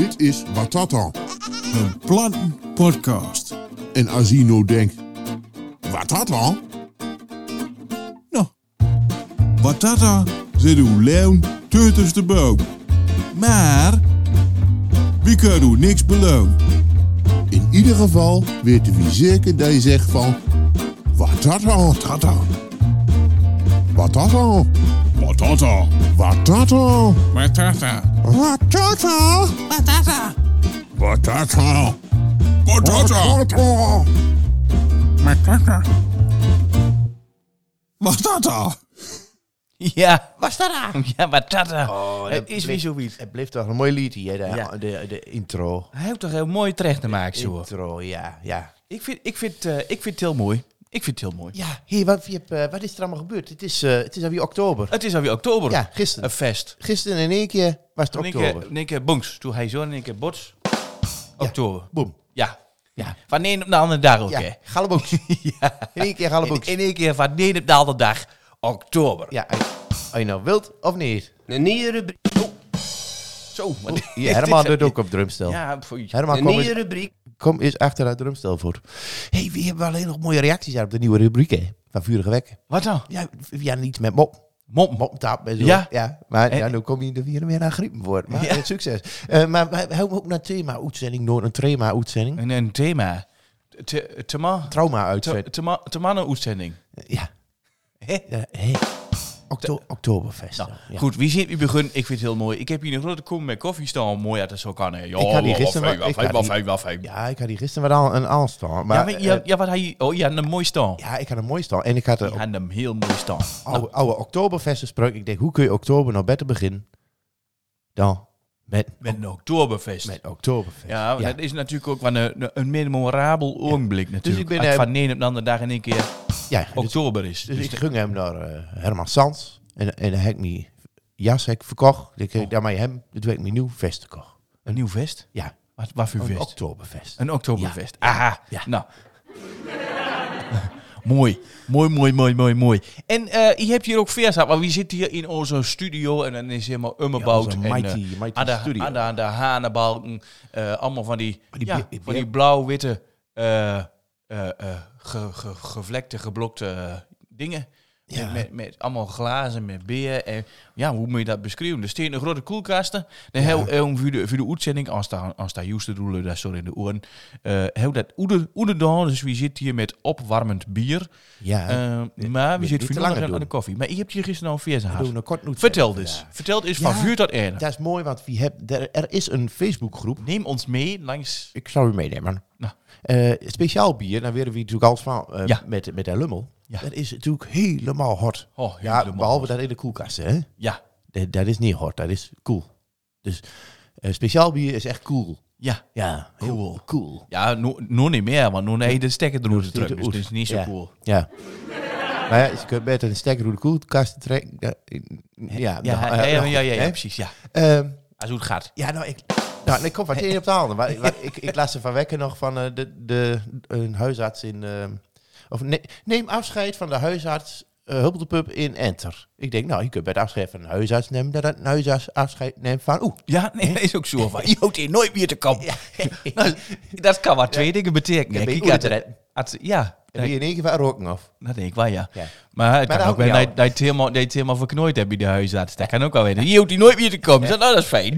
Dit is Watata. Een plantenpodcast. En Asino denkt, Watata? Nou, Batata zit uw leeuw tussen de boom. Maar, wie kan u niks beloon? In ieder geval weten we zeker dat je zegt van, Watata, Tata, Watata, Batata, Watata, Batata, Watata, Batata, Watata, Batata, Watata. Batata. Batata. Ja, Was dat aan? ja, batata. Oh, het is weer zoiets. Het bleef toch een mooi liedje, hè, de, Ja. de, de intro. Hij heeft toch heel mooi terecht te maken, zo. Intro, ja, ja. Ik vind, ik, vind, eh, ik vind het heel mooi. Ik vind het heel mooi. Ja, hey, wat, je hebt, eh, wat is er allemaal gebeurd? Het is, eh, het is alweer oktober. Het is alweer oktober. Ja, gisteren. Een fest. Gisteren in één keer was het In één oktober. keer, in één keer bonks. Toen hij zo in één keer bots. Oktober. Boom. Ja. Ja. Van de een op de andere dag ook, Ja, hè. galleboeks. Ja. In één keer galleboeks. in één keer van de een op de andere dag. Oktober. Ja, als je nou wilt of niet. Een nieuwe rubriek. Zo. maar Ja, Herman doet ook op drumstel. Ja, voor Herman, Een kom nieuwe eens, rubriek. kom eens achter dat drumstel voor. hey, we hebben heel nog mooie reacties op de nieuwe rubriek, hè. Van Vurige Wekken. Wat dan? Ja, ja, niet met mop. Mop. Moptap en zo. Ja. ja maar En- ja, nu kom je er weer meer aan griepen voor. Maar Ja. succes. Eh, maar we hebben ook naar thema-uitzending, door een thema-uitzending. En een thema. Te- Thema. Trauma-uitzending. Thema-uitzending. Ja. Hè. Okto Oktoberfest. Nou, ja. goed, wie zit wie begin? Ik vind het heel mooi. Ik heb hier een grote kom met koffie staan. Mooi dat het zo kan. Hè. Ja, Ik had die wel gisteren wel- ik wel had fijn, die- wel fijn, wel fijn. Ja, ik had die gisteren wat al een. Maar, ja, maar, ja, eh, ja, wat had je? Oh ja, een mooi staan. ja, ik had een mooi staan. En ik had een had hem heel mooi staan. oude, oude Oktoberfest gesproken. Ik denk, hoe kun je oktober nou beter beginnen dan met, Met een Oktoberfest. met Oktoberfest? ja, ja. dat is natuurlijk ook wel een, een- memorabel ogenblik natuurlijk. ben, Als het eh, van de een op de andere dag in één keer Ja, dus, oktober is. dus Dus ik ging hem naar eh, Herman Sands. En, en dan heb ik mijn jas heb ik verkocht. Ik kreeg Oh. daarmee hem, heb ik mijn nieuw vest gekocht. een nieuw vest? Ja, Wat, wat voor een vest? Oktoberfest. Een Oktoberfest. Aha. Ja. Nou. mooi. Mooi, mooi, mooi, mooi, mooi. En eh, je hebt hier ook vers maar wie zit hier in onze studio en dan is helemaal onze en, mighty- eh, mighty aan de, studio. Hanenbalken, eh, allemaal van die, die ja, van die blauw-witte, eh, ge, ge- gevlekte, geblokte dingen. Ja. Met, allemaal glazen, met beer. En ja, hoe moet je dat beschrijven? Er staan een grote koelkasten. Dan heel, heel voor de, voor de uitzending, als daar, als daar juist de doelen, dat sorry in de oren. eh heel dat oede, oede dan, dus wie zit hier met opwarmend bier. Ja, Eh, maar wie zit vandaag langer aan de koffie. Maar je hebt hier gisteren al een veer we doen een kort noetje. Vertel dus. Ja. Vertel eens van vuur tot ene. Dat is mooi, want wie heb, er, er is een Facebookgroep. Neem ons mee langs... Ik zal u meenemen. Nou. Eh, speciaal bier, dan weten we natuurlijk alles van eh, Ja. met, met de lummel. Ja. Dat is natuurlijk helemaal hot. Oh, ja, behalve hot. dat in de koelkast, hè? Ja, Dat, dat is niet hot, dat is cool. Dus eh, speciaal bier is echt cool. ja. Ja, heel Cool. cool. Ja, nu, nu niet meer, want nu nee de stekker eruit te de drukken. Dus dat is niet zo Ja. cool. Ja. maar ja, je kunt beter een stekker door de koelkast trekken. Ja, ja, Ja, nou, ja, ja, ja, precies, ja. Ehm, Als hoe het gaat. Ja, nou, ik, nou, ik kom van het een op de ander. Maar, maar ik, ik las er van wekken nog van eh, de, de, een huisarts in... ehm, of ne- neem afscheid van de huisarts uh, in Enter. Ik denk, nou, je kunt bij het afscheid van een huisarts nemen... dat een huisarts afscheid neemt van... Oeh, Ja, nee, dat is ook zo. Van, je houdt hier nooit meer te komen. Nou, dat kan maar twee dingen betekenen. Oer te had- ja, dan ben je in één keer roken af. dat denk ik wel, ja. Ja. Maar het Maar kan ook wel dat, je helemaal, dat je het helemaal verknooid hebt bij de huisarts. Dat kan ook wel weten. Je houdt hier nooit meer te komen. Ik zeg, nou, dat is fijn.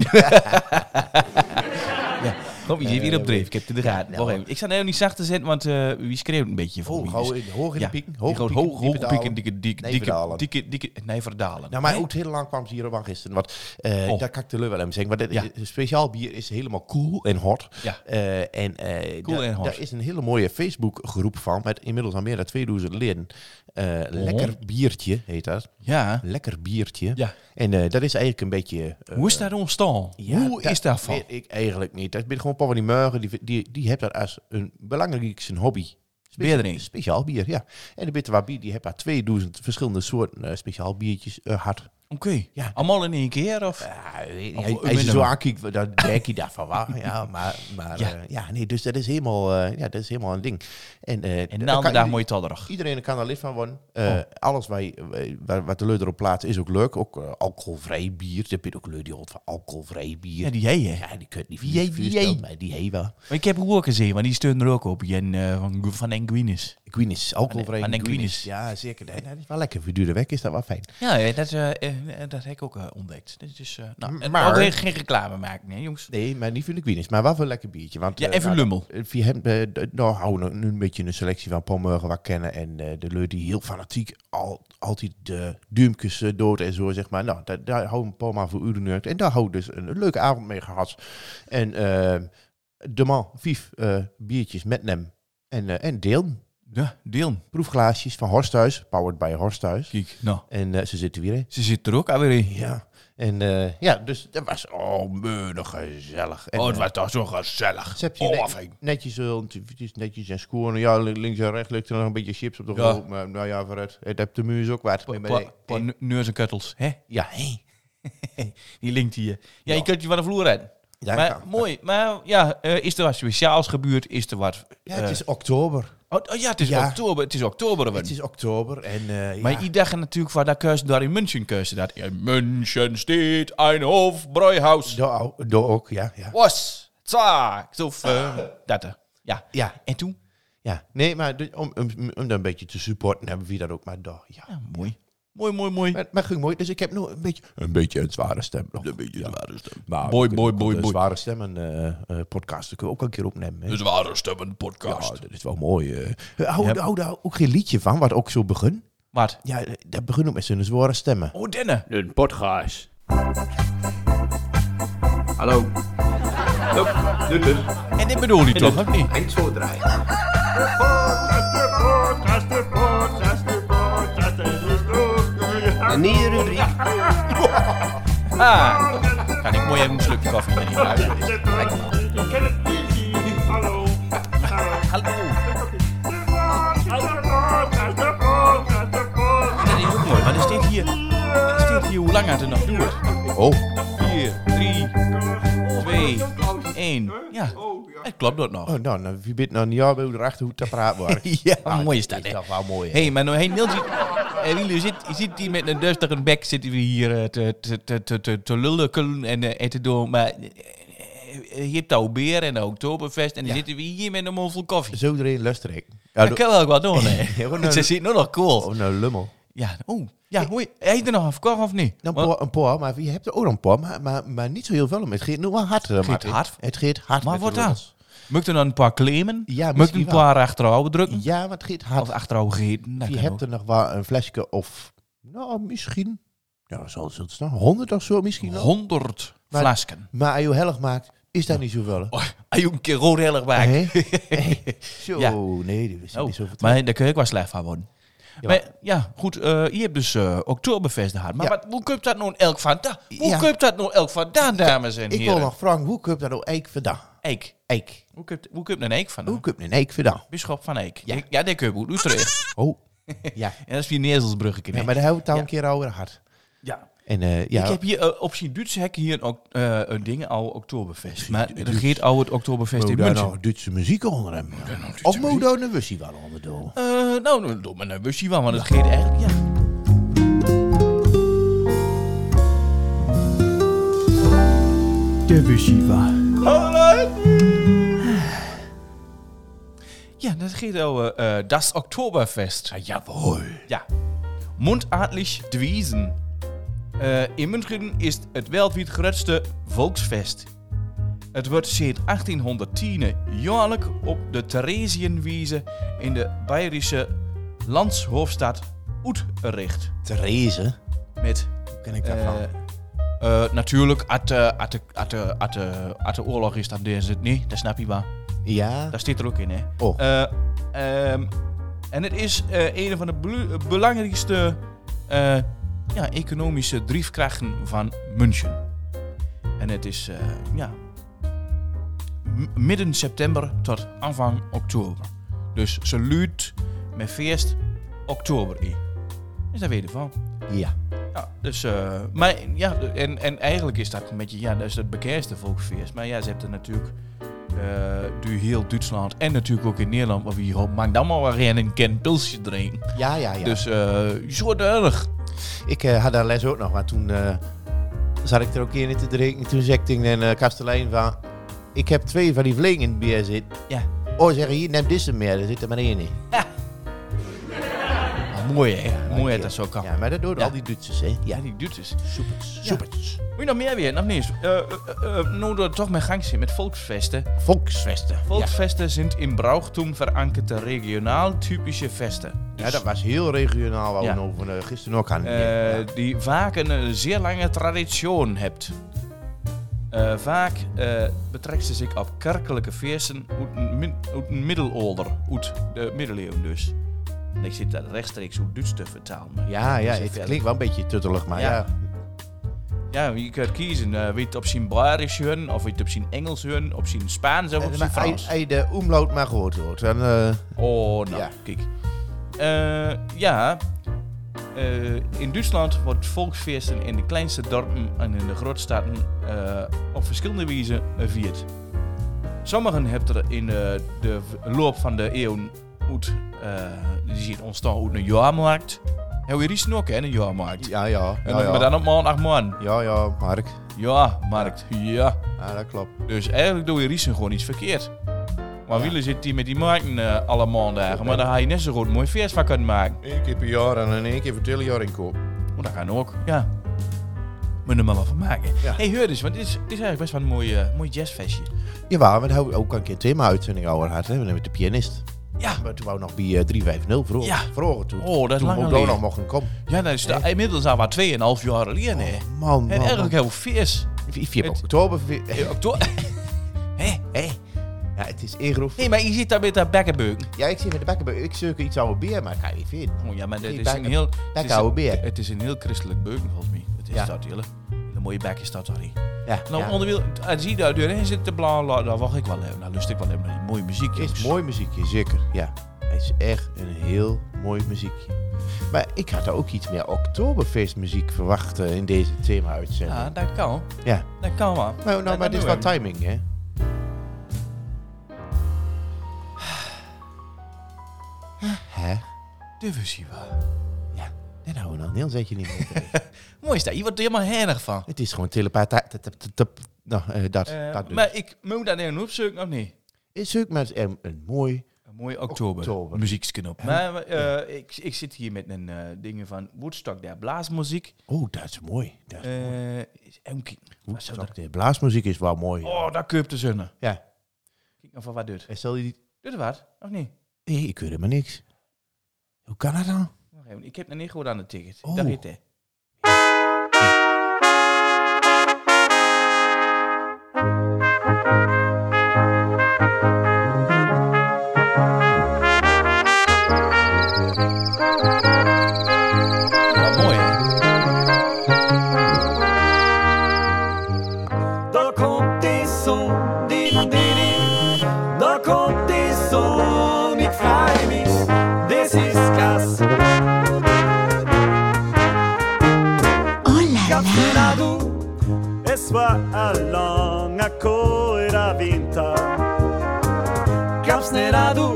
Ja. Kom, je zit weer op dreef. Ik heb het in de raad. nou, Wacht even. Ik sta nou niet zacht te zetten, want eh, wie schreeuwt een beetje voor Hoog, me. hoog, Dus- in- hoog in ja, de Hoog pieken, pieken, dalen. dikke, dikke, dikke, dikke, dikke, nee, verdalen. Nou, maar ook heel lang kwam ze hier op aan gisteren. Want eh Oh. dat kan ik de wel hem zeggen. Maar dit, Ja. dit speciaal bier is helemaal cool en hot. Ja. Eh, en eh, Cool daar- en hot. daar is een hele mooie Facebookgroep van. Met inmiddels al meer dan 2000 leden. Eh, Lekker biertje heet dat. Ja. Lekker biertje. Ja. En eh, dat is eigenlijk een beetje... eh, Hoe is dat ontstaan? ja, Hoe is dat van? ik eigenlijk niet. Dat ben gewoon van die meugen. Die, die, die heeft dat als een belangrijkste hobby. Bier drinken. Speciaal bier, ja. En de bier, die heeft daar 2000 verschillende soorten eh, speciaal biertjes eh, Oké. Ja. Allemaal in één keer? Of? Ja. Of Als je zo aankijkt, dan denk je daarvan wel. Ja, maar, maar Ja. ja. ja, nee, dus dat is helemaal, eh, ja, dat is helemaal een ding. En, eh, En daar de kan andere dag mooi todderig. Iedereen kan er lid van worden. Eh, Oh. Alles wat, waar- de leur erop plaatst is ook leuk. Ook eh, alcoholvrij bier. Je hebt ook leur die van alcoholvrij bier. Ja, die jij, hè? Ja, die kun je niet stellen, maar die heeft wel. Maar ik heb ook gezien, maar die steun er ook op. Jen uh, van, van Enguinis. Guinness, alcoholvrij Van. Ja, zeker. Nee, dat is wel lekker. Voor dure weg is dat wel fijn. Ja, dat, eh, eh, dat heb ik ook eh, ontdekt. Dit is, eh nou, maar- ook geen- reclame maken, jongens. Nee, maar niet voor de Guinness. Maar wel voor een lekker biertje. Want, Ja, eh, even nou, lummel. eh, hem, eh, d- nou, houden we nu een beetje een selectie van Pommergen wat kennen. En eh, de leur die heel fanatiek al, altijd de duimpjes eh, dood en zo, zeg maar. Nou, daar, daar houden we Pomma voor uren neukt. En daar houden we dus een, leuke avond mee gehad. En eh, de man, vijf eh, biertjes met nem. En, eh, en deel. Ja, deel. Proefglaasjes van Horsthuis, powered by Horsthuis. Kijk, nou, En eh, ze zitten weer in. ze zit er ook alweer in. Ja. En eh, ja, dus dat was oh, meunig gezellig. En, oh, het eh, was toch zo gezellig. ze je Oh, net- netjes, uh, netjes en scoren. Ja, li- links en rechts ligt er nog een beetje chips op de Ja. rol. Maar nou ja, vooruit. Het hebt de muur ook wat. Neus en kuttels, hè? Ja, hé. Die linkt hier. Ja, je kunt je van de vloer redden. Ja, maar mooi. Maar ja, eh, is er wat speciaals gebeurd? Is er wat... Ja, het eh, is oktober. oh, oh ja, het is Ja. oktober. Het is oktober. Het is oktober en eh, Maar ja. ik dacht natuurlijk van, dat keuze daar in München keuze dat. In München steht ein Hofbräuhaus. Daar daar ook, ja. Ja. Was, zaak, zo uh, dat. Ja. ja, En toen? ja. Nee, maar om, om, om dat een beetje te supporten hebben we dat ook. Maar daar, ja. Ja, mooi. Mooi, mooi, mooi. Maar, maar ging mooi. Dus ik heb nog een beetje... Een beetje een zware stem nog. Een beetje een zware stem. Maar kunnen boy, ook een zware stemmen eh eh podcast. Dat kunnen we ook een keer opnemen. hè. De zware stemmen Ja, podcast. dat is wel mooi. eh. Hou, Ja. hou daar ook geen liedje van, wat ook zo begint? Wat? Ja, dat begint ook met zo'n zware stemmen. Oh, Denne. Een podcast. Hallo. Hup, dit is En dit bedoel je toch, of niet? eind zo draaien. Een nieuwe rubriek. Ah. Kan ik mooi even een slukje koffie met die luisteren. Hallo. Hallo. Dat is ook mooi, maar er staat hier... Er staat hier hoe lang het er nog duurt. Oh, 4, 3, 2, 1. Ja, het klopt dat nog. oh nou, nou, wie bent nou niet jou bij erachter hoe het apparaat wordt? Ja, Ah, mooi is dat, hè? toch wel mooi. hè? Hé, hey, maar nou, hey, Niels, je zit, je zit hier met een duistere bek, zitten we hier eh, te, te, te, te, te, te lullen en eh, te doen, maar eh, je hebt de beer en de Oktoberfest en dan Ja. zitten we hier met een mond vol koffie. Zo erin luister ik. Ja, Dat kan wel wat doen, hè? een- Ze zit nog nog cool. Oh, nou, lummel. Ja, oeh. Ja, hoi. Heb je er nog een verkocht of niet? Nou, een paar, een paar, maar je hebt er ook een paar, maar, maar, maar niet zo heel veel om. Het gaat nu wel hard. eh, Martin. hard? Het gaat hard. Maar wat dan? Moet er dan een paar claimen? Ja, Moet een paar achterover drukken? Ja, maar het gaat hard. Of achterover gegeten? Dat je hebt er nog wel een flesje of, nou, misschien, ja, zal het snel, 100 of zo misschien nog. 100 Maar- flasken. Maar als je helft maakt, is dat niet zoveel. Oh, als je een keer rood hellig maakt. Zo, Ja. nee, dat is Oh, niet zoveel. maar daar kun je ook wel slecht van worden. Ja. Maar ja, goed, eh, je hebt dus eh Oktoberfest gehad. Maar Ja. wat, hoe koopt dat nou elk vandaan? Hoe Ja. dat nou elk vandaan, dames en ik heren? wil nog vragen, hoe kun je dat nou eik vandaan? Eik. Eik. Hoe koopt, hoe koopt een eik vandaan? Hoe kun je een eik vandaan? Bisschop van Eik. Ja. Ja, ja dat kun je goed Utrecht. Oh, ja. en dat is weer Nezelsbrugge. ja. Maar daar hebben we het al Ja. een keer over gehad. ja. En eh, ja, Ik heb hier eh, op zijn Duits hek hier een, ok- eh, een ding, al Oktoberfest. Maar er gaat al het Oktoberfest in München. nog Duitse muziek onder hem. Of moet daar een wussie wel onder doen? Eh, nou, nou, doe maar een busje van, want het gaat eigenlijk, ja. De Wushiwa. Ja, dat over äh, das Oktoberfest. Jawohl. Ja. Mundartlich Dwiesen. Äh, in München is het wereldwijd grootste volksfest. Het wordt sinds 1810 jaarlijk op de Theresienwiese in de Bayerische landshoofdstad Utrecht. Therese. Met Hoe ken ik dat eh, eh, natuurlijk, at de, oorlog is dat deze. Nee, dat snap je wel. Ja. Daar staat er ook in, hè? Oh. Eh, ehm, en het is eh, een van de belangrijkste eh, ja, economische driefkrachten van München. En het is eh, ja, midden september tot aanvang oktober. Dus ze luidt met feest oktober in. Is dat weer van? Ja. Ja, dus, eh, maar ja, en, en eigenlijk is dat een beetje, ja, dat is het bekendste volksfeest. Maar ja, ze hebben natuurlijk eh door heel Duitsland en natuurlijk ook in Nederland, maar wie mag dan maar weer in een pilsje drinken. Ja, ja, ja. Dus eh zo duidelijk. Ik eh, had daar les ook nog, maar toen eh, zat ik er ook in te drinken. Toen zei ik tegen een kastelein van... Ik heb twee van die vlingen in het bier zitten. Ja. Oh, zeg hier, neem deze meer. Er zit er maar één in. Mooi hè, mooi dat zo kan. Ja, maar dat doen al die Duitsers, hè. Ja, die Duitsers. Soepers. Ja. Soepers. Moet je nog meer weer? Nog niet. Uh, uh, uh, nou, toch met gang met volksfesten. Volksfesten. Volksfesten zijn in Brauchtum verankerde regionaal typische festen. Ja, dat was heel regionaal. Waar we over uh, gisteren ook aan. Eh. Die vaak een eh, zeer lange traditie hebt. Eh, vaak eh, betrekt ze zich op kerkelijke feesten uit een, uit de middeleeuwen dus. En ik zit daar rechtstreeks hoe Duits te vertalen. ja, ja, het klinkt wel een beetje tuttelig, maar Ja. ja. Ja, je kunt kiezen. eh wie het op zijn Bayerisch hören, of wie het op zijn Engels hören, op zijn Spaans of op Eh, zijn maar Frans. Als je de umlaut maar gehoord wordt, dan... eh, Oh, nou, Ja. kijk. Ja, in Duitsland wordt volksfeesten in de kleinste dorpen en in de grootsteden eh, op verschillende wijzen gevierd. Sommigen hebben er in de, de loop van de eeuwen uit, eh, die ziet ontstaan uit een jaarmarkt. Heel weer iets nog, hè, een jaarmarkt. ja, ja. En Ja, dan, maar ja. dan op maandag man. ja, ja, Mark. Ja, markt. Ja. Ja, dat klopt. Dus eigenlijk doe je Riesen gewoon iets verkeerd. Maar Ja. Wielen zit die met die markten eh, alle maandagen. Maar daar ga je net zo goed een mooi feest van kunnen maken. Eén keer per jaar en in één keer voor het hele jaar inkoop. Oh, dat kan ook. Ja. Moet er maar wat van maken. Ja. hey, hoor eens, want dit is, dit is eigenlijk best wel een mooi, eh, mooi jazzfestje. Jawel, maar daar hebben we ook een keer thema-uitzending over gehad. Hè? Met de pianist. Ja. Maar toen wou nog bij eh, 350 vroeger. Ja. Vroeger toen. Oh, dat is toen lang geleden. nog mochten komen. Ja, dat is inmiddels al wat 2,5 jaar geleden. hè. Oh, man, man, en eigenlijk heel feest. 4 Het- oktober. oktober. Hé? Hé. Ja, het is ingroef. Nee, maar je zit daar met dat bekkenbeuken. Ja, ik zie met de bekken. Ik zoek iets oude bier, maar ik ga je niet vinden. Oh ja, maar Die is een heel... het is een- beer. Het is een heel christelijk beuken, volgens mij. Het is Ja. dat hele mooie bek is dat, sorry. Ja, Nou, ja. onderwijl, als zie je daar doorheen zit te bladeren, daar wacht ik wel even. Daar lust ik wel even naar die mooie muziek. Het is mooi muziekje, zeker. Ja. Het is echt een heel mooi muziekje. Maar ik had ook iets meer Oktoberfeestmuziek verwacht in deze thema-uitzending. Ja, dat kan. Ja. Dat kan wel. Nou, nou dat maar dit is wel we. timing, hè? Hè? De festival. Dit houden we nog een heel zetje niet meer. Mooi is dat. Je wordt er helemaal heinig van. Het is gewoon telepathie. Nou, eh, dat. Eh, dat dus. maar ik moet dat even opzoeken, of niet? Is zoek maar eens een, een mooi... Een mooie oktober, Oktober. muzieksknop. Maar eh, ik, ik zit hier met een eh dingen van Woodstock, der blaasmuziek. Oh, dat is mooi. Dat is mooi. Eh even kijken. Wat zou Woodstock, de blaasmuziek is wel mooi. Oh, daar kun je op de zonne. Ja. Kijk nog van wat doet. En stel je die... Doet er wat? Of niet? Nee, ik weet helemaal niks. Hoe kan dat dan? Ik heb nog niet goed aan de ticket. Oh. Dat heet hij. långa kår av vinter. Kapsned er du,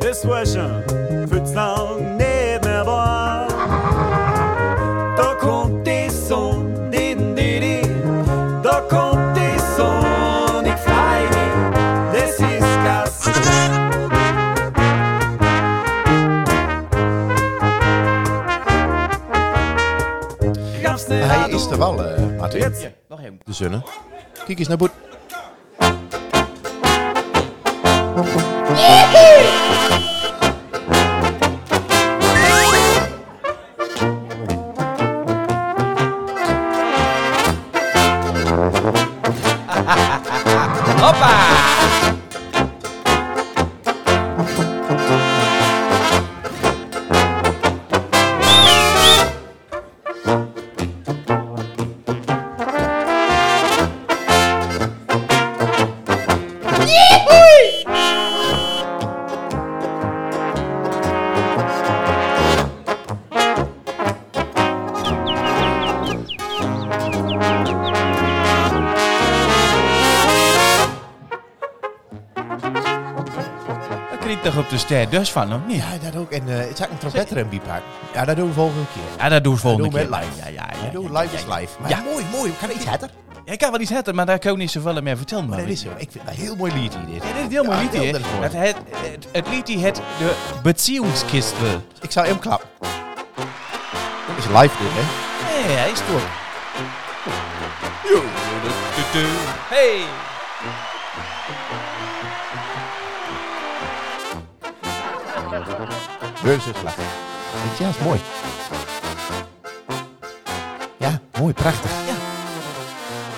det sweater, fotslag ned med var. Da kom de sånn, din dyri, da kom de ik fleiri, Hij is. De zonne. Kijk eens naar boet. Op de ster dus van, of niet? Ja, dat ook. En uh, ik een trompetter en bipakken? Ja, dat doen we volgende keer. Ja, dat doen we volgende doen we keer. live. Ja, ja, ja. Ja, doen we ja, live ja, is ja. live. Maar Ja. mooi, mooi. Kan ik iets harder? Ja, ik kan wel iets hebben, maar daar kan ik niet zoveel meer vertellen. Maar dat is zo. Ik vind dat een heel mooi liedje dit. Ja, dit is heel mooi Ja, liedje. heel. Het, het, het, het liedje het de Beziehungskiste. Ik zou hem klappen. Dat is live dit, hè? Nee, hij is toch. Hey! Beurzenslag. Ja, is mooi. Ja, mooi, prachtig.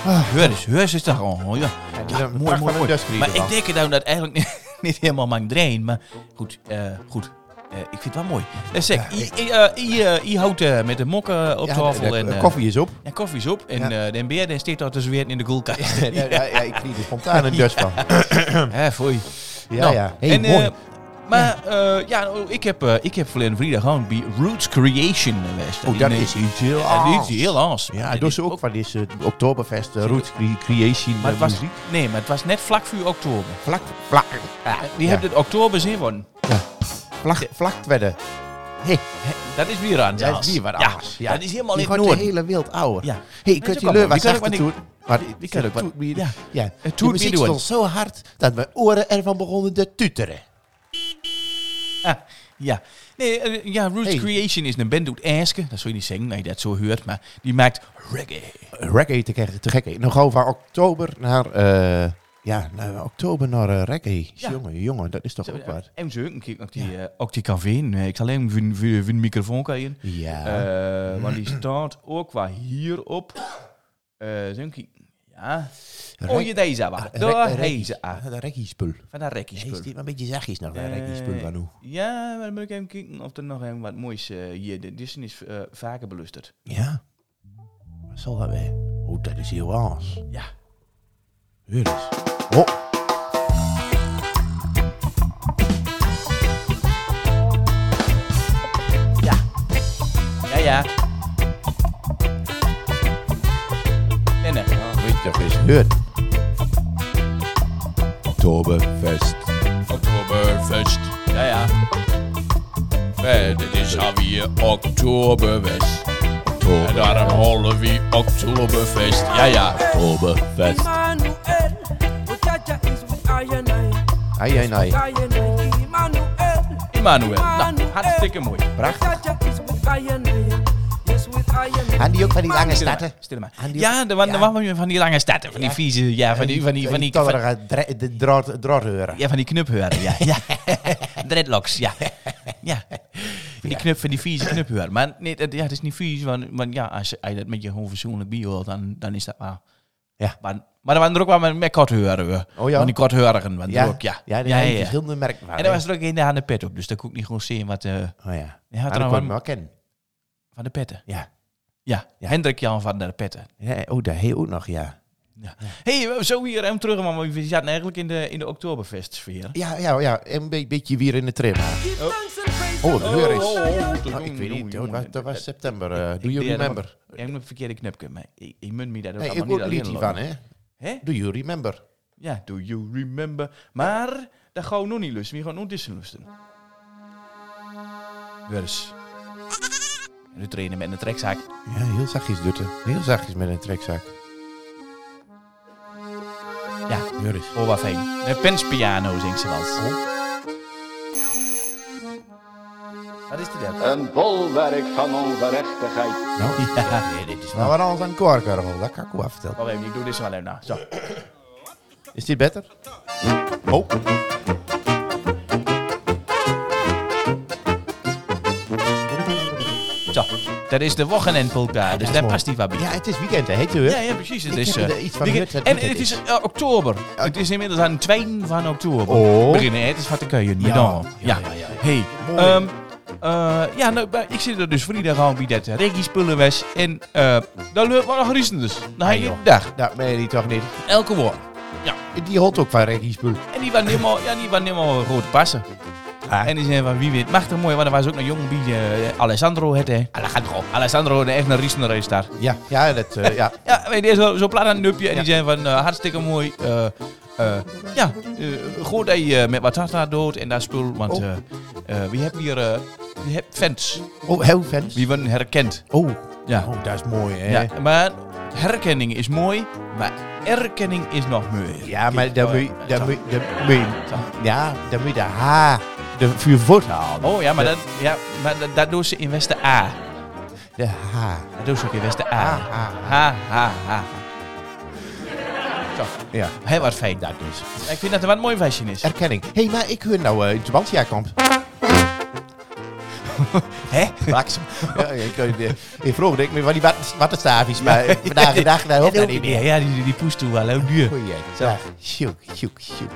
Heur eens, heur eens is toch gewoon, ja. Ja, Ja, mooi, mooi, mooi. Maar ik denk nou dat eigenlijk niet, niet helemaal mijn drain, maar goed, eh, goed. Eh, ik vind het wel mooi. Uh, zeg, je, je, je, je houdt met de mokken op Ja, tafel de- de- en de eh, koffie is op. ja, koffie is op. En Ja. de beer die steekt daar dus weer in de koelkast. ja, ja, ja, ik kreeg er spontaan een Dutch van. Hè, foei. Ja, Nou, ja. Hey, en, mooi. Maar ja, ja nou, ik, heb, eh, ik heb verleden vrijdag gewoon bij Roots Creation geweest. Oh, dat is iets heel Ja, is aans. heel awesome. Ja, is ze ook van deze Oktoberfest, uh, Roots Cre- Creation Maar het was, muziek. nee, maar het was net vlak voor oktober. Vlak, vlak, ja, Die ja, hebben het oktober zin van. vlak, vlak werden. Hey, Dat is weer aan. dat is weer wat ja, anders. Ja, dat is helemaal in het wordt de noorden. hele wereld ouder. Ja. Hey, kunt je wel, wat zachter doen? Maar die kan ook wat- ja. ja. Het zo hard dat mijn oren ervan begonnen te tuteren. Ah, ja. Nee, eh, ja, Roots Hey. Creation is een band uit Eske. Dat zul je niet zeggen, nee, dat zo hoort. Maar die maakt reggae. Reggae te, krijgen, te gek. Nog van oktober naar... eh, ja, naar oktober naar eh, reggae. Ja. Jongen, jongen, dat is toch ook wat. En zo, een keer ook die, eh, ook die café. Eh, Ik zal alleen de microfoon kijken. Ja. Eh, want die staat ook qua hierop. Zo'n kie- Ja. Oh, je deze maar. Daar heet ze. ah. De reggae-spul. Van Hij rekkiespul. is dit maar een beetje zachtjes nog, dat Eh, reggae-spul van hoe. Ja, maar dan moet ik even kijken of er nog een wat moois eh, hier. De Disney is eh, vaker belusterd. Ja. Wat zal dat weer? Oh, dat is heel aans. Ja. Hier eens. Oh. Oktoberfest. Oktoberfest. Ja, ja. Dit is alweer Oktoberfest. En daarom holen we Oktoberfest. Ja, ja. Oktoberfest. Ai, ai, ai. I and I. Emmanuel, Emmanuel. Nou, hartstikke mooi. Prachtig. With I and I. En die ook van die lange Stil maar, starten. Stil maar. En die- Ja, er waren Ja. er waren van die lange starten. Van die vieze, ja, van die, van die, van die, ja, van die knupheuren, ja. ja. Dreadlocks, ja. Ja. Van die knup, van die vieze knupheuren. Maar nee, dat, ja, het is niet vies, want, want ja, als je, je dat met je gewoon fatsoenlijk biohoort, dan, dan is dat wel... Ja. Maar, maar er waren er ook wel met, met kortheuren. Oh ja? Van die kortheurigen, want Ja, er ook, ja. ja, die ja, hebben ja. verschillende merken van. En daar was er ook een aan de pet op, dus dan kon ik niet gewoon zien wat... eh Oh ja. ja, Ja, had dat er nou wel kennen. van de petten. Ja. Ja, Hendrik Jan van de petten. ja. Oh, dat heel ook nog, ja. Ja. hey, zo hier hem terug, maar we zaten eigenlijk in de, in de Oktoberfest-sfeer. Ja, ja, ja. Een be- beetje weer in de trim. Oh, heur is. Most High. Nou, ik weet niet, dat was, dat was september. eh do you remember? Ik heb een verkeerde knipje, maar ik, ik moet me dat ook Nee, ik niet een liedje van, hè? Hè? Do you remember? Ja, do you remember? Maar dat gaan we nog niet lusten, we gaan nog dissen lusten. Dus. Nu trainen met een trekzak. Ja, heel zachtjes, Dutte. Heel zachtjes met een trekzak. Ja, Hier is. oh wat fijn. Een penspiano zingt ze wel. Wat is dit dan? Een bolwerk van ongerechtigheid. Nou, Ja, nee, dit is wel wat anders dan een koorkarvel. Dat kan ik wel vertellen. wacht even, ik doe dit zo wel even na. Zo. Is dit beter? Oh. Dat is de Wochenendpolka, dus daar past die wat bij. Ja, het is weekend, hè? Heet u? Ja, ja, precies. Het Ik is, heb eh, iets van weekend- gehoord dat En het is is. eh, oktober. Het is inmiddels aan 2 van oktober. Oh. Beginnen, hè? het is wat te keuien. Ja, Ja, ja, ja, ja. Hey, Mooi. ehm, eh, ja, nou, ik zit er dus vrijdag aan bij dat reggae spullen was. En eh dan loopt wel nog riesen dus. Dan heb je joh. dag. Dat meen je niet, toch niet? Elke woord. Die houdt ook van reggae-spul. En die waren helemaal, ja, die waren helemaal goed passen. En die zeiden van wie weet, machtig mooi, want er was ook een jongen bij eh, Alessandro hè. Alejandro. Alessandro, de echt een riesenrace daar. Ja, ja, dat, eh, ja. Ja, weet je, zo, zo plat aan het nupje. En die zijn van eh, hartstikke mooi. ja, goed dat je met Watata doet en daar spul. Want Oh. wie hebt hier wie hebt fans? Oh, heel fans. Wie worden herkend? Oh, Ja. oh, dat is mooi, hè? ja. Maar herkenning is mooi, maar erkenning is nog mooier. Ja, maar dan moet je... Dan Zo. moet je- dan moet je- Ja, dan moet je de H... De vuur voort halen. Oh ja, maar, dat, ja, maar dat, dat doen ze in Westen A. De H. Dat doen ze ook in Westen A. Ha, ha, Ha. Zo, Ja, heel wat fijn. dat is. Ik vind dat er wat mooi feestje is. Erkenning. Hé, hey, maar ik hoor nou uh, Tubantia komt. Hè? Blaksem. ja, ik, uh, ik vroeg ik me van die wat- wattenstaafjes, maar vandaag dag, daar hoeft dat niet Ja, meer. ja, die, die poest toe wel heel duur. Goeie, dag. Sjoek, sjoek, sjoek.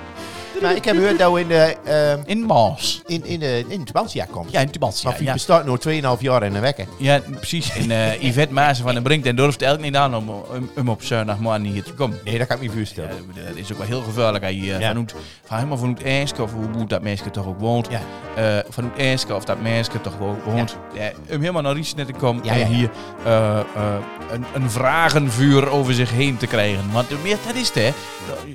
Maar ik heb gehoord dat we in de, ehm, In Maas. in, in de, in Tubantia komt. Ja, in Tubantia. Maar Ja, bestaat nu 2,5 jaar in een week. ja, precies. En eh Yvette Maassen van den Brink en durft elk niet aan om, om, om op zondagmorgen hier te komen. Nee, dat kan ik me Ja, voorstellen. dat is ook wel heel gevaarlijk. Je eh, Ja. vanuit, van helemaal vanuit Eeske, of hoe goed dat meisje toch ook woont. Ja. Eh, vanuit Eeske, of dat meisje toch wo- woont. Ja. om helemaal naar Riesnet te komen Ja, en ja, ja. hier eh, eh, een, een vragenvuur over zich heen te krijgen. Want eh, meer, dat is het, hè.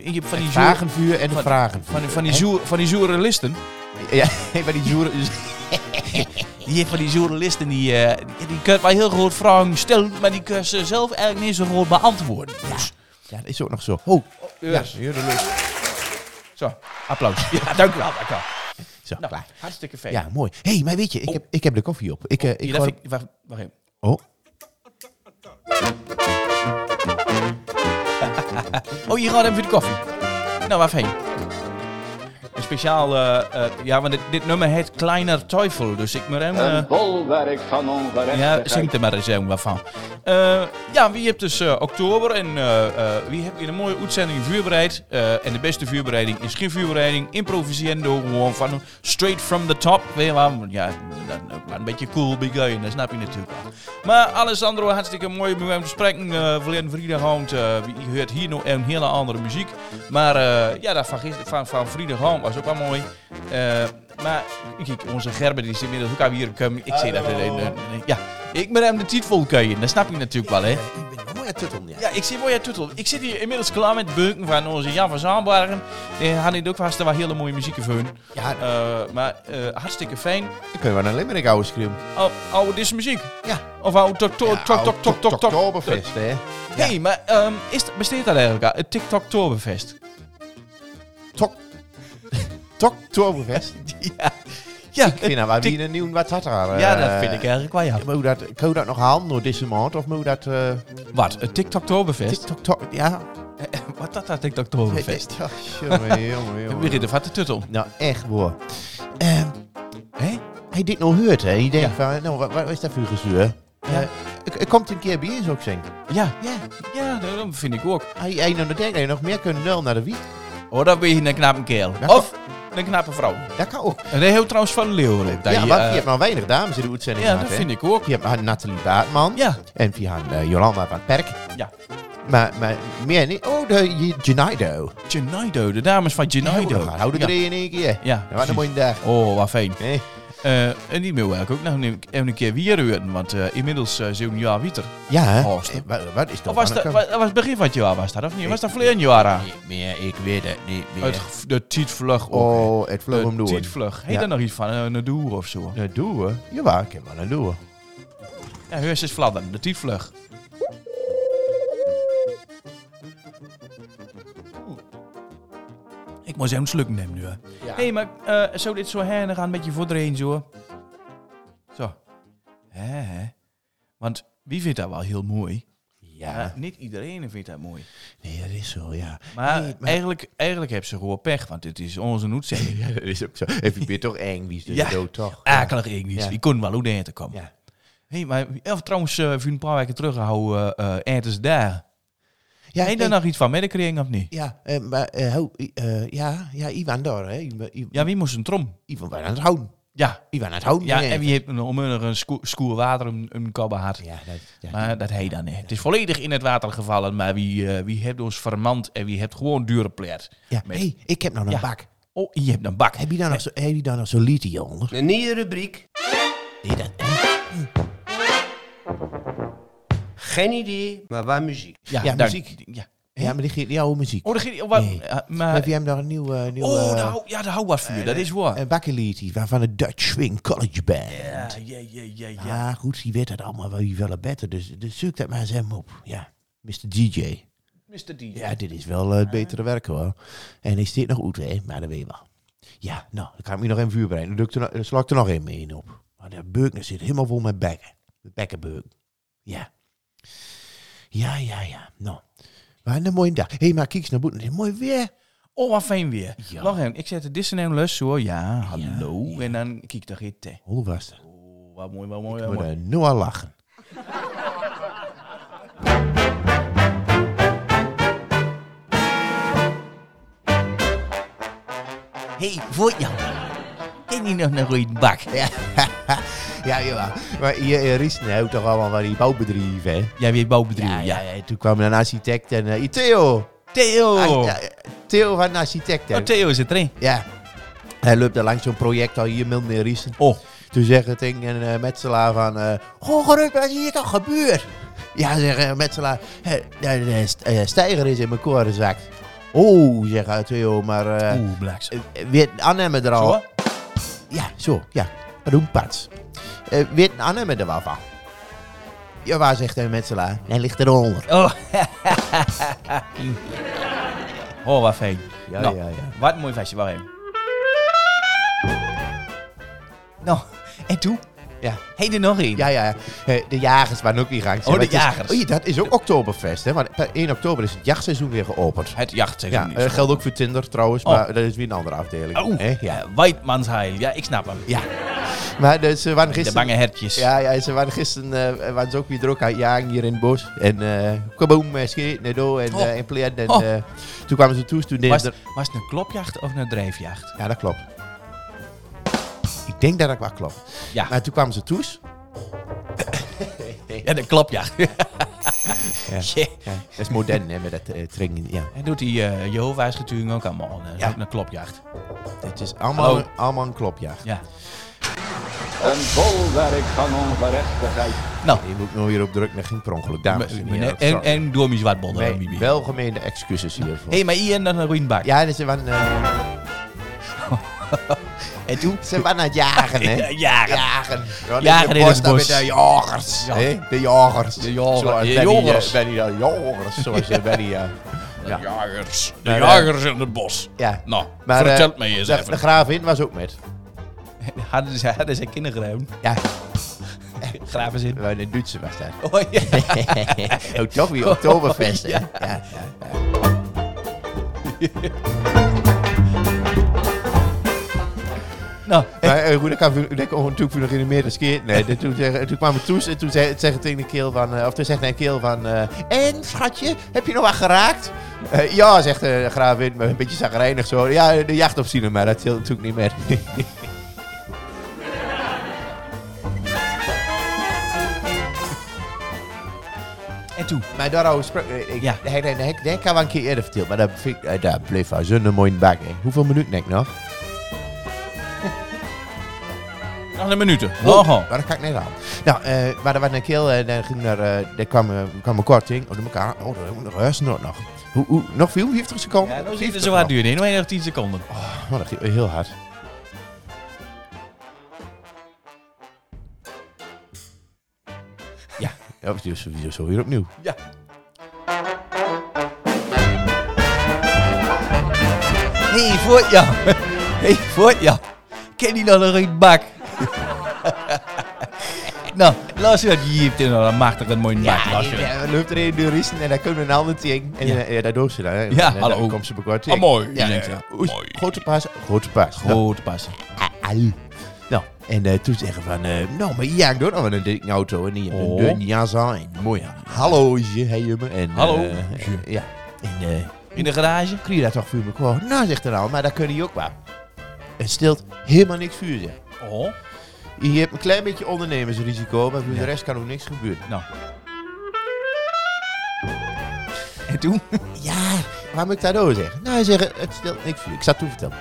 Je hebt van die vragenvuur en van- vragenvuur. Van, van die zoer, van die journalisten. Ja, maar die zoeren... Die heeft van die journalisten die, eh die, die kunnen wel heel goed vragen stellen, maar die kunnen ze zelf eigenlijk niet zo goed beantwoorden. Dus, Ja, dat is ook nog zo. Oh, ja, hier de lust. Zo, applaus. Ja, dank u wel. Dank u wel. Zo, Nou, klaar. hartstikke fijn. Ja, mooi. Hé, hey, maar weet je, ik, Oh. heb, ik heb de koffie op. Ik, eh, ik ik- wacht, wacht even. Oh, Oh, hier gaan we even voor de koffie. Nou, waar heen? Een speciaal, eh, eh, ja, want dit, dit nummer heet Kleiner Teufel, dus ik moet hem... eh, Een bolwerk van Ja, ongerechtigheid. zing er maar eens een wat van. Eh, ja, wie hebt dus eh, oktober en eh, eh, wie heeft weer een mooie uitzending voorbereid. Eh, en de beste voorbereiding is geen voorbereiding. Improvisando, gewoon van straight from the top. Weet je wel, ja, een beetje cool beginnen, dat snap je natuurlijk wel. Maar Alessandro, hartstikke mooi om hem te spreken. Uh, verleden vrijdagavond, eh je hoort hier nog een hele andere muziek. Maar eh, ja, dat van, van, van vrijdagavond was ook wel mooi. Eh, maar kijk, onze Gerber die is inmiddels ook hier. Ik zie dat er een, een- een- ja, ik ben hem de titel keuien. Dat snap je natuurlijk wel, hè? ik ben een mooie tuttel, ja. Ja, ik zie mooie titel. Ik zit hier inmiddels klaar met beuken van onze Jan van Zaanbargen. Die had ik ook vast wel hele mooie muziek voor hun. Ja, Eh, maar eh, hartstikke fijn. ik kun wel een limerick oude schreeuwen. Oh, oh, dit is muziek. Ja. Of oude tok tok tok tok tok tok tok. Oktoberfest, hè. Hé, maar ehm, is, besteedt dat eigenlijk? Het TikTok Toberfest. Tok. Oktoberfest. Ja. Ja, Ik vind dat wel weer een nieuw wat had daar. ja, eh, dat vind ik eigenlijk wel, ja. Moet dat, kan je dat nog halen door deze maand? Of moet dat... eh Wat, het TikTok Toberfest? TikTok, tok, ja. Wat dat, dat TikTok Toberfest? Ja, jongen, jongen, jongen. beginnen van de tutel. Nou, echt, hoor. Ehm, Hé? hij dit nog hoort, hè? Je denkt van, nou, wat, wat is dat voor gezuur? Ja. Eh, ik komt een keer bij je, zou ik zeggen. Ja, Ja. ja, dat vind ik ook. Hij, hij nou dat je nog meer kunt nul naar de wiet. Oh, dan ben je een knappe kerel. Ja, Of een knappe vrouw. Dat kan ook. En dat heeft trouwens van Leeuwen ja, je, want eh, je hebt maar weinig dames in de uitzending ja, dat vind ik ook. Je hebt Nathalie Baartman. Ja, En via uh, Jolanda van Perk. Ja. Maar, maar meer niet. Oh, de Janaido. Genaido, de dames van Genaido. Houden ja. er in één keer. Ja, Ja, wat een mooie dag. Oh, wat fijn. Eh, en die wil ik ook nog een, even een keer weer horen, want eh, inmiddels uh, zeven jaar wieter. Ja, hè? Oh, wat, is dat? Of was dat, wa- was het begin van het jaar, was dat of niet? Was dat verleden jaar aan? Niet meer, ik weet het niet meer. Het, de tietvlug oh, het vloog hem de tietvlug. Heet Ja. daar nog iets van? Een doer of zo? Een doe Jawel, ik heb wel een doe Ja, heus is fladderen, de tietvlug. Een sluk nemen nu. Hé, Ja. hey, maar eh, zou dit zo heen gaan met je voor erheen zo? Zo. Hè, hè. Want wie vindt dat wel heel mooi? Ja. Maar niet iedereen vindt dat mooi. Nee, dat is zo, ja. Maar, Nee, maar- Eigenlijk, eigenlijk hebben ze gewoon pech, want het is onze uitzending. Ja, dat is ook zo. Even weer toch eng, wie is de Ja. dood toch? Akelig. Ja. Die kon wel hoe te komen. Ja. hey, maar trouwens, uh, voor een paar weken terug houden uh, ergens daar. Ja, Heb je daar nog iets van medekregen of niet? Ja, eh, maar eh, ho, eh, ja, ja, Ivan daar, hè. Ja, wie moest een trom? Ivan was aan het houden. Ja, Ivan aan het houden. ja en wie heeft een onmiddellijk een sco- schoer water een, een gehad. Ja, dat, ja, Maar dat heet dan niet. Het is volledig in het water gevallen, maar wie, uh, wie heeft ons vermand en wie heeft gewoon dure pleert. ja. met- hey, ik heb nog een Ja. bak. Oh, je hebt een bak. Heb je daar nog zo, heb je daar nog zo'n liedje onder? Een nieuwe rubriek. Nee, dat, Geen idee, maar waar muziek. Ja, Ja, daar- muziek. Ja. Ja, maar die geeft niet oude muziek. Oh, dat ging... Oh, wat, Nee. eh, maar, Heb je hem nog een nieuw... eh, nieuw oh, de hou, ja, de houtwaardvuur, dat is waar. Een bakkeliedje van de Dutch Swing College Band. Ja, ja, ja, ja, ja. Ja, goed, die weet het allemaal wel, wel beter. Dus, dus zoek dat maar eens hem op. Ja, Mr. DJ. Mr. D. Ja, dit is wel het betere werk hoor. En hij steekt nog goed, hè? Maar dat weet je wel. Ja, nou, dan kan ik me nog even vuur brengen. Dan, doe ik er, nog- dan sla ik er nog één mee in op. Maar de beuk zit helemaal vol met bekken. Met bekkenbeuk. Ja. Ja, ja, ja. Nou, hebben een mooie dag. Hé, hey, maar kijk eens naar boeten. Het is mooi weer. Oh, wat fijn weer. Ja. Even, ik zet de dissen en lus zo. Ja, hallo. En dan kijk ik daar eten. Hoe was het? Oh, wat mooi, wat mooi, Ik wat moet mooi. nu al lachen. hey, voor jou. Ken je nog een goede bak? Ja, ja, ja. Maar hier in Riesen houdt toch allemaal van die bouwbedrijven, hè? Jij weet bouwbedrijf, Ja, ja. ja, ja. Toen kwam er een architect en... eh, Theo! Theo. Ah, ja, Theo van de architect? Oh, Theo zit erin. Ja. Hij loopt er langs zo'n project al hier midden in Riesen. Oh, Toen zegt het ding een eh, metselaar van... eh Goh, gerust, wat is hier toch gebeurd? Ja, zegt een metselaar... de, de st- stijger is in mijn koren gezakt. Oh, zegt hij, Theo, maar... eh oeh, eh, weet Annemen er al... Zo? Ja, zo, ja. Pardon, pats. Uh, weet Annemen er wel van? Ja, waar zegt de metselaar? Hij ligt eronder. Oh. oh, wat fijn. Ja, Nou, ja, ja. Wat een mooi vestje, wacht even. Nou, en toen? Ja. Hé, er nog één. Ja, ja. Eh, de jagers waren ook weer gang. Oh, de jagers. Oh, ja, dat is ook Oktoberfest, hè? Want per 1 oktober is het jachtseizoen weer geopend. Het jachtseizoen. Ja, is dat geldt ook voor Tinder trouwens, Oh. maar dat is weer een andere afdeling. Oh, Hè? Ja. Weidmansheil. Ja, ik snap hem. ja. Maar dus, ze waren De gisteren... bange hertjes. Ja, ja, ze waren gisteren eh, waren ze ook weer druk aan het jagen hier in het bos. En eh kaboom, uh, scheten en do en, Oh. eh, en. En Oh. eh, toen kwamen ze toe, toen Was, was het een klopjacht of een drijfjacht? Ja, dat klopt. Ik denk dat dat wel klopt. Ja. Maar toen kwamen ze toe. Ja, de klopjacht. ja. Ja, dat is modern, hè, met dat eh tringen. Ja. En doet die uh, Jehovah's getuigen ook allemaal. Uh, Ja. Een klopjacht. Het is allemaal, Hallo. allemaal een klopjacht. Ja. Een bolwerk van ongerechtigheid. Nou, Je moet nog weer op druk met geen per ongeluk, dames en heren. en, en door mijn zwartbolder. Nee, welgemeende excuses hiervoor. Hé, maar Ian dan een goede bak. Ja, dus ze waren, eh, En toen? ze waren aan het jagen, hè? Ja, jagen. Jagen. Ja, Jagen in het bos. de jagers. De jagers. De jagers. De Benny, eh, jagers. Benny, de jagers. Zoals eh, Benny, eh, ja. jagers. De jagers in het bos. ja. Nou, Maar, vertel me eens De, de even. gravin was ook met. Hadden ze, hadden ze kinderen? Ja, Graven ze in. we waren in Duitse was dat. Oh, ja. oh, toch weer Oktoberfest, hè? Ja. Ja, ja, Nou, Maar eh, goed, ik kan ik kon natuurlijk nog in de meer skaten. Nee, de- toen, zeggen- toen kwam het toes en toen zei, het tegen de keel van, eh, of toen zegt een keel van, eh, en schatje, heb je nog wat geraakt? Eh, ja, zegt de gravin, maar een beetje zagrijnig zo. Ja, de jacht op maar dat telt natuurlijk niet meer. en toen? maar daarover sprak eh, ik. Ja. Hij, hij, hij, hij kan wel een keer eerder verteld, maar dat, vind ik, eh, dat bleef wel zo'n mooie bak. Hoeveel minuten denk ik nog? Een minuut. Oh, maar dat kan ik niet aan. Nou, eh, maar er was een keel en dan ging er, eh, er kwam, eh, kwam een korting. Oh, door elkaar. Oh, moet nog hersennood nog. Hoe, hoe, nog veel? 50 seconden? Ja, 50 het zo hard nog. duur. Nee, nog nog 10 seconden. Oh, dat ging heel hard. Ja, ja dus sowieso zo weer opnieuw. Ja. Hé, hey, voor jou. Hé, hey, voor jou. Ken je nog een bak? nou, laat je hier hebt in een mooie bak. Ja, je. ja, dan loopt er een is en dan komt een ander ding. En Ja. ja. ja, daar doet ze dan. hè. Ja, en dan hallo. komt ze bekort. Ah, mooi. Ja, Ja, ja, ja. Mooi. Grote pas, grote pas. Nou, Goed passen. Au. Nou, en eh, toen zeggen van, eh, nou, maar ja, ik doe nog een dikke auto en die Oh. een aan. En mooi, hallo, je, hey, jongen. En, Hallo, eh, je. ja, en eh, In de garage? kun je dat toch vuur elkaar? Nou, zegt er al, maar dat kun je ook wel. Het stilt helemaal niks vuur, zeg. Oh. Je hebt een klein beetje ondernemersrisico, maar voor de rest kan ook niks gebeuren. Nou. En toen? Ja, waar moet ik dat over zeggen? Nou, hij zegt, het stilt niks. Ik zal het toe vertellen.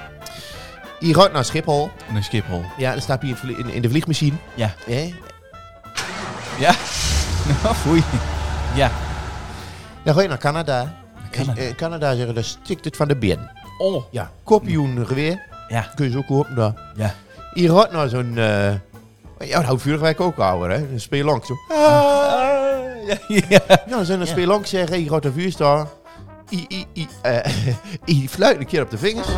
Je gaat naar Schiphol. Een Schiphol. Ja, dan stap je in, in, in de vliegmachine. Ja. Ja. Nou, foei. Ja. Dan ga je naar Canada. Canada. In Canada zeggen dat stikt het van de bin. Oh, Ja, kopioen geweer. ja, Kun je zo kopen daar. ja. Hier had nou zo'n... ja, dat houdt vuurwerk ook ouder, hè? Een speelonk zo. ja, ja. Ja, zo'n speelonk zeggen, je gaat een vuur staan. I, I, I, eh, I fluit een keer op de vingers.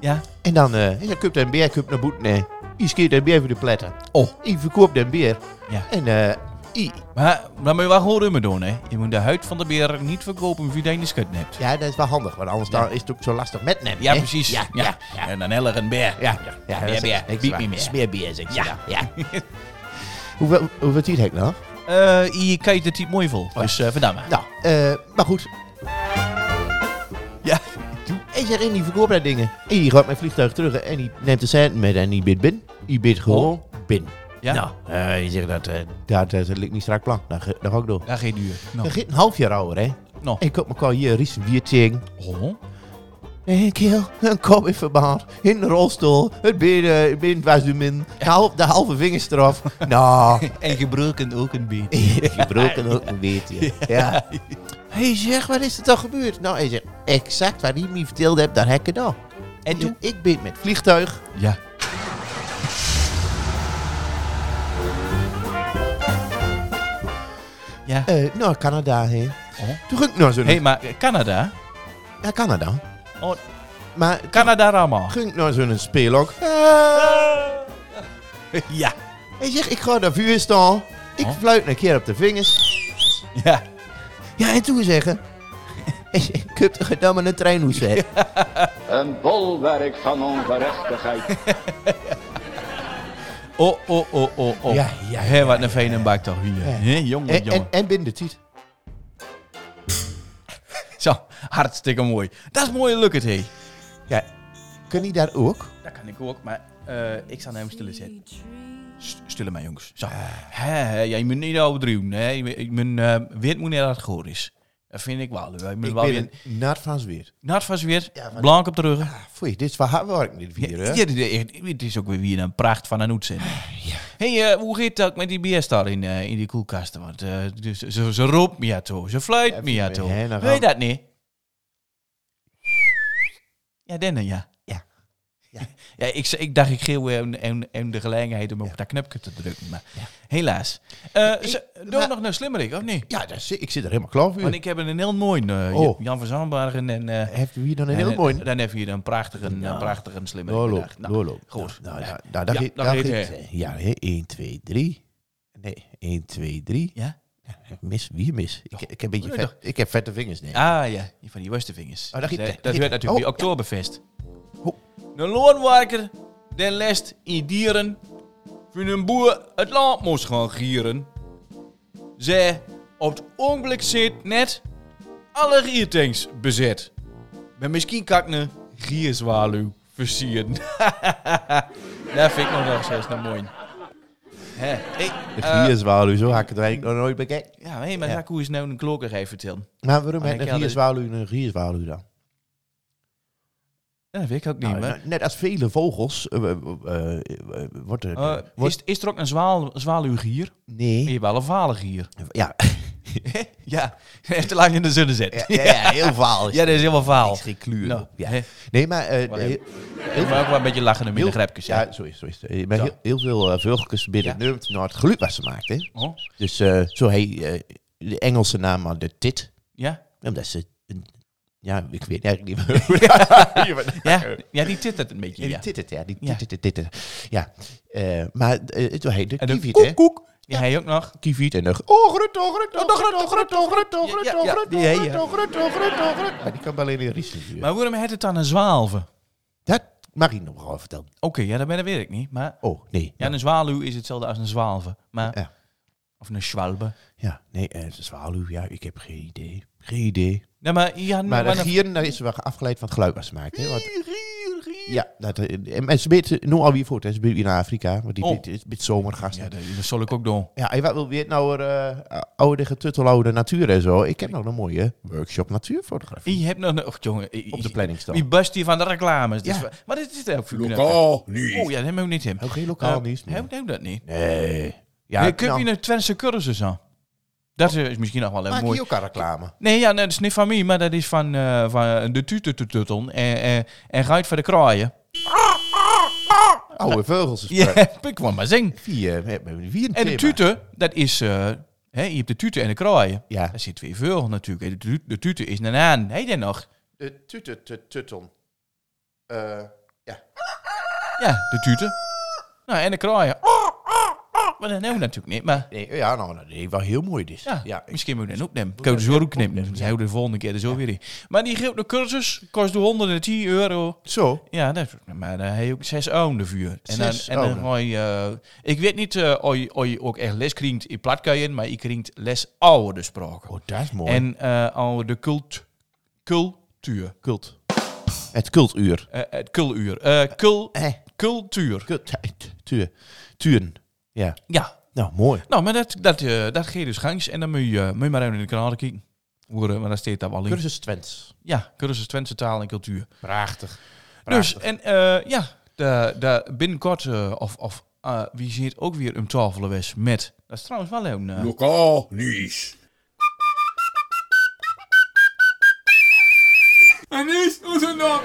Ja. En dan, eh je koopt een beer, koopt naar boet, nee. Je schiet een beer voor de pletten. Oh. Je verkoopt een beer. Ja. En, eh, I, Maar dan moet je wel gewoon rummen doen, hè. Je moet de huid van de beer niet verkopen wie je in de schut hebt. ja, dat is wel handig, want anders Ja. dan is het ook zo lastig met nemen. Ja, hè? precies. Ja, ja, ja. En dan heller een beer. Ja, ja, is- beer. ik Bied me meer. Smeerbeer, zeg je. Ja. Ja, ja. hoeveel, hoeveel tijd heb ik nog? Eh, je kijkt het niet mooi vol. Dus uh, verdamme. Nou, eh, maar goed. Ja. En zeg, en die verkoopt dat dingen. En die gaat mijn vliegtuig terug en die neemt de cent met en die bid bin. Die bid gewoon bin. Ja? Nou, eh, je zegt dat, eh, dat, dat, ligt niet strak plan. Dan, ga- dan ga ik door. Ja, geen duur. Dan gaat een half jaar ouder, hè. En ik op elkaar hier Ries Wierting. Oh. Een keel, een kop in verbaat, in een rolstoel, het been, het been was de min, de, de halve vingers eraf. nou, En gebroken ook een beetje. gebroken ook een beetje. Ja. Hij zegt, wat is er toch gebeurd? Nou, hij zegt, exact wat hij me verteld hebt, dat heb ik gedaan. En toen, ik ben met vliegtuig. Ja. Ja. eh naar Canada heen. Oh. Toen ging ik naar zo'n... Hé, hey, maar Canada? Ja, Canada. Oh, Maar Canada allemaal. ging ik naar zo'n speelok. Ja. Hij zegt, ik ga daar vuur staan. Ik Oh. fluit een keer op de vingers. Ja. Ja, en toen zeggen... ik heb toch gedaan met een treinhoes, hè? Een bolwerk van ongerechtigheid. Oh, oh, oh, oh, oh. Ja, ja, Hé, wat een fijne bak toch hier. Hé, jongen, En, jongen. en, en binnen de tijd. Zo, hartstikke mooi. Dat is mooi lukt het, hé. Ja, kun je daar ook? Dat kan ik ook, maar eh, ik zal hem stillen zetten. St- Stillen maar, jongens. Zo. Hè, ja, je moet niet overdrijven. hè. Je moet- Mijn uh, weet moet niet dat het goed is. Dat vind ik wel. Ik wel ben weer... een naad van zweer. Nat weer, Ja, van- blank op de rug. Foei, dit is wel hard werk dit Ja, vier, hè? ja, dit is echt- het is ook weer weer een pracht van een uitzending. hey, eh, hoe gaat dat met die BS daar in, eh, in die koelkasten? Want uh, dus, ze, ze roept me ja toe, ze fluit Ja, me ja toe. dan Weet je dat niet? Ja, Denne, ja. Ja. Ja. ja, ik, ik dacht ik geef hem, hem, hem de gelegenheid om op dat knopje te drukken, maar helaas. Eh ze- Doe nog een slimmerik, of niet? Ja, dat is, ik zit er helemaal klaar voor. Want ik heb een heel mooi, eh, Oh. Jan van Zandbergen en... eh, Heeft u hier dan een en, heel eh, mooi... Dan je hier een prachtige, een Nou. prachtige slimmerik Doorloop. Nou, doorloop. Goed. Nou, Ja. nou, nou, daar Ja. Ja, hè, 1, 2, 3. Nee, 1, 2, 3. Ja? Mis, wie mis? Ik, ik, heb een beetje Oh, vet, ik heb vette vingers, nee. Ah ja, van die worstenvingers. Oh, dat dat, dat dat werd natuurlijk bij Oktoberfest. Een loonwerker, der lest in dieren, van een boer het land moest gaan gieren. Zij op het ogenblik zit net alle giertanks bezet. Maar misschien kan ik een gierzwaluw versieren. dat vind ik nog wel steeds nog mooi. Hey, De eh, gierzwaluw, zo had ik het eigenlijk nog nooit bekeken. ja, hey, maar Ja. hoe is nou een klokker even vertellen? Maar waarom heeft een gierzwaluw een gierzwaluw dan? Ja, dat weet ik ook niet, Nou, maar... nou, net als vele vogels eh, eh, wordt er... Eh, wordt- is, is er ook een zwaal, zwaluwgier? nee. Je wel een valengier. Ja. ja, echt te lang in de zon zet. Ja, ja, heel vaal. Ja, dat is helemaal vaal. is geen kleur. Ja. Nee, maar... eh, Maar heel, maar ook wel een beetje lachen met de grapjes. Ja. zo is het. Maar heel, heel veel uh, vogeltjes binnen Ja. naar het geluid wat ze maakt. Hè? Oh, Dus zo heet de Engelse naam maar de tit. ja? Omdat ze... een- ja, ik weet eigenlijk niet meer. Ja, ja, die tittert een beetje. Ja, die tittet, ja. Die Ja. Eh, maar het heet de En hè? koek, koek. Ja, hij ook nog. Kieviet en de... Oh, grut, oh, grut, oh, grut, oh, grut, oh, grut, oh, grut, oh, grut, oh, grut, oh, grut, oh, grut, oh. Maar die kan wel alleen in Riesen duren. Maar waarom heet het dan een zwaalve? Dat mag ik nog wel vertellen. Oké, ja, dat ben weet ik niet. Maar Oh, nee. ja, een zwaluw is hetzelfde als een zwaalve. Maar, Ja. Of een schwalbe. Ja, nee, eh, is zwaluw. Ja, ik heb geen idee. Geen idee. Nee, maar ja, Maar maar de dan- gieren, daar is wel afgeleid van het geluid wat ze maakt. Hè? Want, ja, dat, eh, en mensen weten nu al wie voort. Hè. Ze weer naar Afrika. Want die Oh. dit is met zomergasten. Ja, dat, dat zal ik ook doen. ja en wat wil weer nou uh, oude getutteloude natuur en zo. Ik heb nog een mooie workshop natuurfotografie Je hebt nog een... Och, jongen. op de planning staan. Wie bust hier van de reclames? Dus, Ja. maar dit is ook voor Lokaal, niet. Oh ja, dat hebben we niet hem. Ook geen lokaal Eh, nieuws meer. Heb ik dat niet? Nee. Ja, Ja, kun nou, je een Twentse cursus aan? Dat eh, is misschien nog wel een Maak mooi... al reclame? Nee, ja, dat is niet van mij, maar dat is van, eh, van de tutetututton. En, en, en gaat voor de kraaien. Oude vogels. Ja, ik wil maar zingen. Vier, we hebben vier En de tute, dat is... eh, hè, je hebt de tute en de kraaien. Ja. Daar zit twee vogels natuurlijk. De, de tute is een aan. Heet die nog? De. Eh ja. Ja, de tute. Nou, en de kraaien. Maar dat we natuurlijk niet, maar... Nee, ja, nou, nou, nee, wel heel mooi dit. Ja, ja ik- misschien moet je dat opnemen. Je er zo ook knippen. Dan zijn we de volgende keer er zo weer in. Maar die een cursus, kost 110 euro. Zo. Ja, dat, maar dan heb je ook zes ouden vuur. En dan, en dan ouden. ga je, eh, ik weet niet eh, of, je, of je ook echt les krijgt in platkuien, maar je krijgt les oude spraken. Oh, dat is mooi. En eh oude de cult, cultuur. kult. Het kultuur. Eh, het. Eh kul, Eh. cultuur. Kult. Tuur. Turen. Ja. Ja. Nou, mooi. Nou, maar dat, dat, eh dat geeft dus gangs. En dan moet je, moet je maar even in de kanaal kijken. Hoe, eh, maar daar staat dat wel in. Cursus Twents. Ja, cursus Twentse taal en cultuur. Prachtig. Dus, en eh, ja, de, de, binnenkort, eh, of, of eh, wie ziet ook weer een tafel was met... Dat is trouwens wel een... eh, Lokaal nieuws. En is onze naam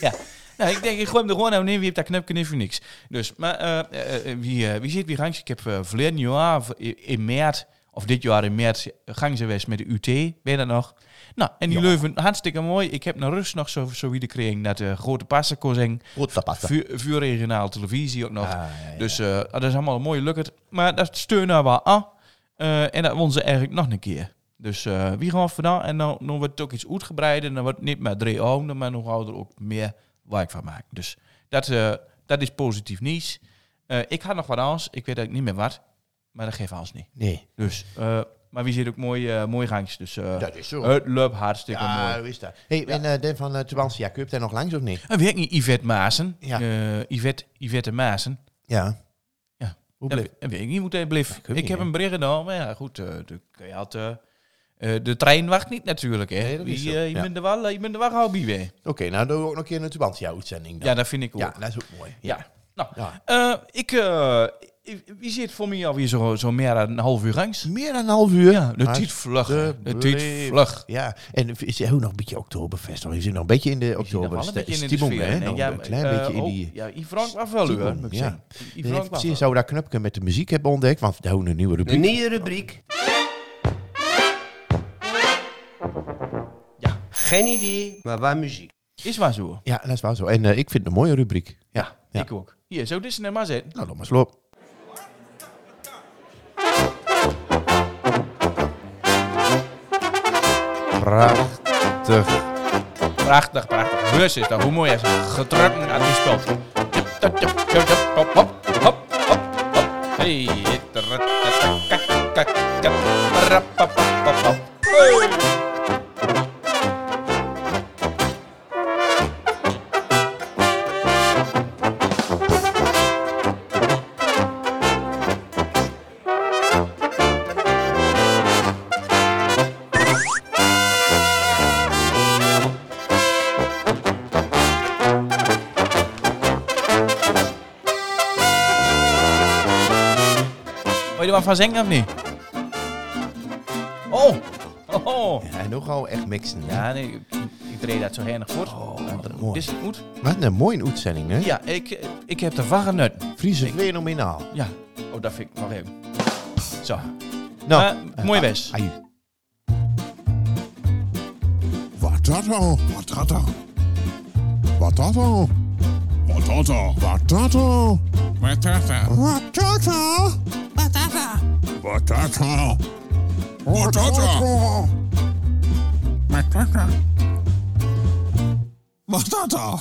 ja. Nou, ik denk, ik gooi hem er gewoon aan neer. Wie heeft dat knopje niet voor niks. Dus, maar eh, eh, eh, wie, wie zit weer gangs? Ik heb verleden jaar, in, maart, of dit jaar in maart, gang ze geweest met de UT. Ben je dat nog? Nou, en die Leuven, hartstikke mooi. Ik heb naar rust nog zo, zo weer gekregen dat de grote passen kon zijn. Goed tapasta. Vuur, vuur regionaal televisie ook nog. Ah, ja, ja. Dus dat is allemaal een mooie. Maar dat steunen we aan. En dat won ze eigenlijk nog een keer. Dus wie gaan vandaan? En dan, dan wordt het ook iets uitgebreider. Dan wordt het niet meer drie ouden, maar dan gaan we er ook meer werk van maken. Dus dat, eh, dat is positief nieuws. Eh, ik had nog wat anders. Ik weet eigenlijk niet meer wat. Maar dat geeft alles niet. Nee. Dus, eh, maar wie ziet ook mooi, eh mooi. Dus Dat is zo. het loopt hartstikke Ja, mooi. hoe is dat? Hey, en uh, Den van uh, kun je daar nog langs of niet? Weet niet Yvette Maassen. Ja. Yvette, Yvette Maassen. Ja. Ja. Hoe Dat weet ik niet hoe hij bleef. ik Ik, heb een bericht gedaan, maar ja, goed, de, je had, eh, eh, de trein wacht niet natuurlijk. Hè. Nee, dat is zo, eh, je, ja. bent er wel, je bent er wel gauw bij weer. Oké, nou doen we ook nog een keer een Tubantia-uitzending dan. Ja, dat vind ik ook. Ja, dat is ook mooi. Ja. Nou, Ja. eh, ik, eh, wie zit voor mij alweer zo, zo meer dan een half uur gangs? Meer dan een half uur. Ja, de tijd vlug. de De tijd bleef- vlug. Ja, en is er ook nog een beetje Oktoberfest? Of is er nog een beetje in de Je ziet nog oktober? een beetje in de Stimmung, sfeer, hè? Ja, een klein eh, beetje in oh, die... Ja, Yves Frank was wel ik Ja. zeggen. Yves Frank zou dat knopje met de muziek hebben ontdekt? Want we hebben een nieuwe Een rubriek. nieuwe rubriek. Geen idee, maar waar muziek. Is waar zo. Ja, dat is wel zo. En eh, ik vind het een mooie rubriek. Ja, Ja. ik ook. Hier, zo dit is er maar zitten. Nou, dan maar sloop. Prachtig. Prachtig, prachtig. Bus is dat. Hoe mooi is het? Gedrukt aan die speld. Hop, hop, hop, hop, hop. Hey. Van zingen of niet? Oh. Oh. Ja, gaan we echt mixen. hè? Ja, nee, ik, ik dat zo heinig voort. Oh, Nou, wat mooi. Dit is het goed. Wat een mooie uitzending, hè? Ja, ik, ik heb van genut. Friese fenomenaal. Ja. Oh, dat vind ik nog even. Zo. Nou, Maar, mooi best. Aju. Wat dat al? Wat dat al? Wat dat al? Wat dat al? Wat dat al? Wat dat al? Wat dat al? Patata. Wat dat al?